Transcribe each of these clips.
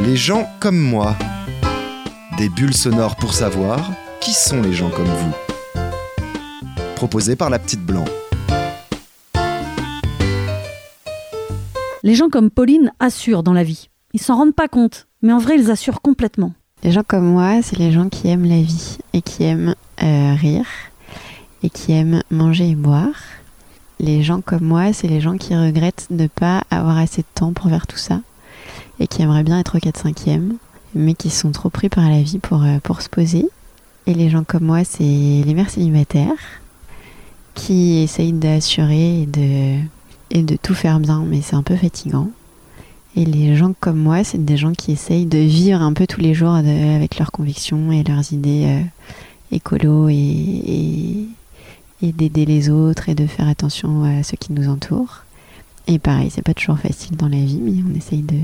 Les gens comme moi. Des bulles sonores pour savoir qui sont les gens comme vous. Proposé par la petite blanc. Les gens comme Pauline assurent dans la vie. Ils s'en rendent pas compte, mais en vrai, ils assurent complètement. Les gens comme moi, c'est les gens qui aiment la vie et qui aiment euh, rire et qui aiment manger et boire. Les gens comme moi, c'est les gens qui regrettent de ne pas avoir assez de temps pour faire tout ça et qui aimeraient bien être au 4-5e, mais qui sont trop pris par la vie pour, euh, pour se poser. Et les gens comme moi, c'est les mères célibataires qui essayent d'assurer et de, et de tout faire bien, mais c'est un peu fatigant. Et les gens comme moi, c'est des gens qui essayent de vivre un peu tous les jours avec leurs convictions et leurs idées euh, écolo et, et, et d'aider les autres et de faire attention à ceux qui nous entourent. Et pareil, c'est pas toujours facile dans la vie, mais on essaye de,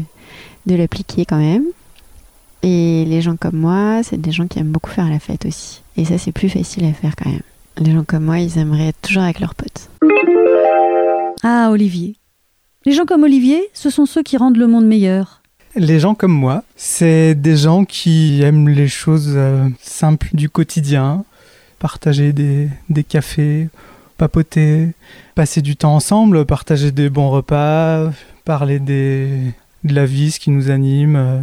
de l'appliquer quand même. Et les gens comme moi, c'est des gens qui aiment beaucoup faire la fête aussi. Et ça, c'est plus facile à faire quand même. Les gens comme moi, ils aimeraient être toujours avec leurs potes. Ah, Olivier. Les gens comme Olivier, ce sont ceux qui rendent le monde meilleur. Les gens comme moi, c'est des gens qui aiment les choses euh, simples du quotidien, partager des, des cafés, passer du temps ensemble, partager des bons repas, parler de la vie, ce qui nous anime, euh,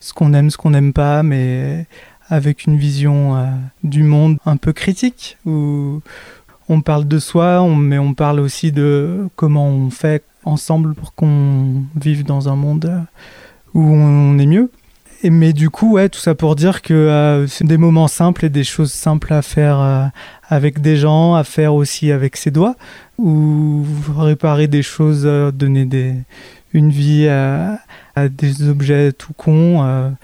ce qu'on aime, ce qu'on n'aime pas, mais avec une vision euh, du monde un peu critique, où on parle de soi, mais on parle aussi de comment on fait ensemble pour qu'on vive dans un monde où on est mieux. Mais du coup, ouais, tout ça pour dire que euh, c'est des moments simples et des choses simples à faire euh, avec des gens, à faire aussi avec ses doigts, ou réparer des choses, euh, donner une vie à, des objets tout cons,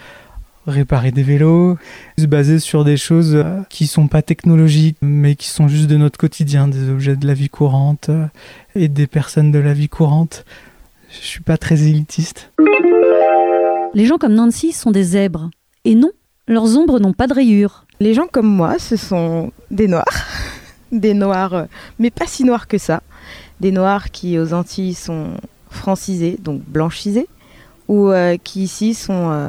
réparer des vélos, se baser sur des choses qui sont pas technologiques, mais qui sont juste de notre quotidien, des objets de la vie courante et des personnes de la vie courante. Je suis pas très élitiste. Les gens comme Nancy sont des zèbres. Et non, leurs ombres n'ont pas de rayures. Les gens comme moi, ce sont des noirs. Des noirs, euh, mais pas si noirs que ça. Des noirs qui aux Antilles sont francisés, donc blanchisés, ou euh, qui ici sont euh,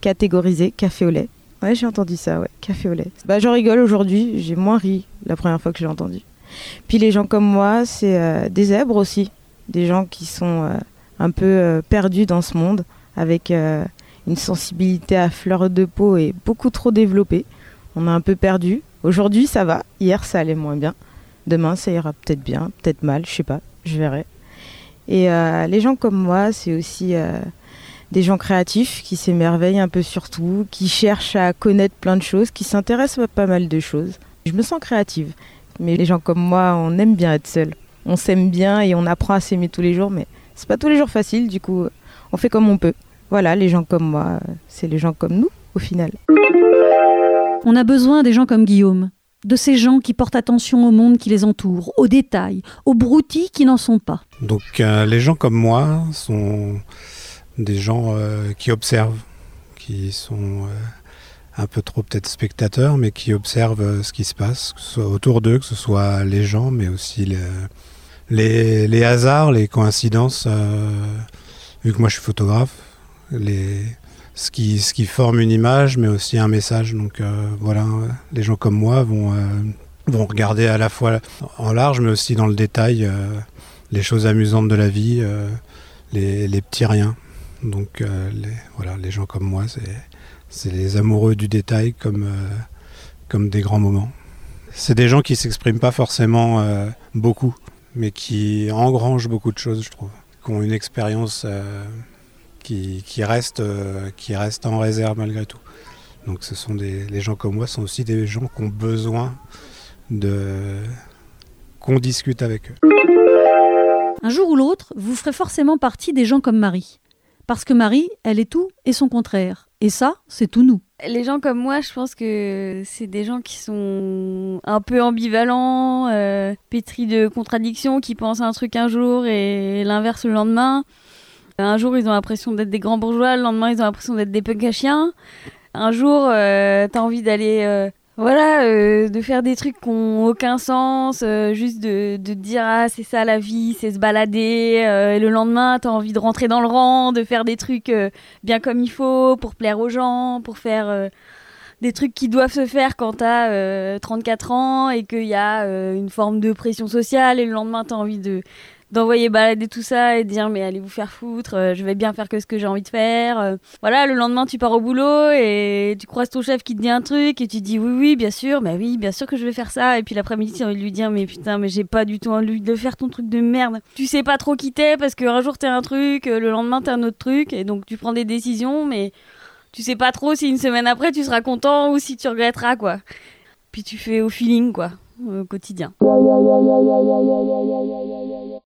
catégorisés café au lait. Ouais, j'ai entendu ça, ouais, café au lait. Bah, j'en rigole aujourd'hui, j'ai moins ri la première fois que j'ai entendu. Puis les gens comme moi, c'est des zèbres aussi. Des gens qui sont un peu perdus dans ce monde, avec euh, une sensibilité à fleur de peau et beaucoup trop développée. On a un peu perdu. Aujourd'hui, ça va. Hier, ça allait moins bien. Demain, ça ira peut-être bien, peut-être mal, je sais pas, je verrai. Et euh, les gens comme moi, c'est aussi euh, des gens créatifs qui s'émerveillent un peu sur tout, qui cherchent à connaître plein de choses, qui s'intéressent à pas mal de choses. Je me sens créative. Mais les gens comme moi, on aime bien être seul. On s'aime bien et on apprend à s'aimer tous les jours, mais c'est pas tous les jours facile, du coup, on fait comme on peut. Voilà, les gens comme moi, c'est les gens comme nous, au final. On a besoin des gens comme Guillaume, de ces gens qui portent attention au monde qui les entoure, aux détails, aux broutilles qui n'en sont pas. Donc euh, les gens comme moi sont des gens euh, qui observent, qui sont euh, un peu trop peut-être spectateurs, mais qui observent euh, ce qui se passe, que ce soit autour d'eux, que ce soit les gens, mais aussi les, les, les hasards, les coïncidences. euh, vu que moi je suis photographe, les, ce, qui, forme une image, mais aussi un message. Donc euh, voilà, les gens comme moi vont, euh, vont regarder à la fois en large, mais aussi dans le détail. euh, les choses amusantes de la vie, les, petits riens. Donc les, voilà, les gens comme moi, c'est, les amoureux du détail comme, des grands moments. C'est des gens qui s'expriment pas forcément beaucoup, mais qui engrangent beaucoup de choses, je trouve. Qui ont une expérience qui, qui, reste, euh, qui reste en réserve malgré tout. Donc ce sont des, les gens comme moi sont aussi des gens qui ont besoin de qu'on discute avec eux. Un jour ou l'autre, vous ferez forcément partie des gens comme Marie. Parce que Marie, elle est tout et son contraire. Et ça, c'est tout nous. Les gens comme moi, je pense que c'est des gens qui sont un peu ambivalents, euh, pétris de contradictions, qui pensent un truc un jour et l'inverse le lendemain. Un jour, ils ont l'impression d'être des grands bourgeois, le lendemain, ils ont l'impression d'être des punks à chiens. Un jour, euh, t'as envie d'aller euh, voilà, euh, de faire des trucs qui n'ont aucun sens, euh, juste de, de dire ah c'est ça la vie, c'est se balader, euh, et le lendemain t'as envie de rentrer dans le rang, de faire des trucs bien comme il faut pour plaire aux gens, pour faire des trucs qui doivent se faire quand t'as 34 ans et qu'il y a une forme de pression sociale et le lendemain t'as envie de d'envoyer balader tout ça et dire mais allez vous faire foutre, euh, je vais bien faire que ce que j'ai envie de faire. Euh. voilà, le lendemain tu pars au boulot et tu croises ton chef qui te dit un truc et tu dis oui oui bien sûr, mais oui bien sûr que je vais faire ça et puis l'après-midi tu as envie de lui dire mais putain mais j'ai pas du tout envie de faire ton truc de merde. Tu sais pas trop qui t'es parce qu'un jour t'es un truc, euh, le lendemain t'es un autre truc et donc tu prends des décisions mais tu sais pas trop si une semaine après tu seras content ou si tu regretteras quoi. Puis tu fais au feeling quoi, au quotidien.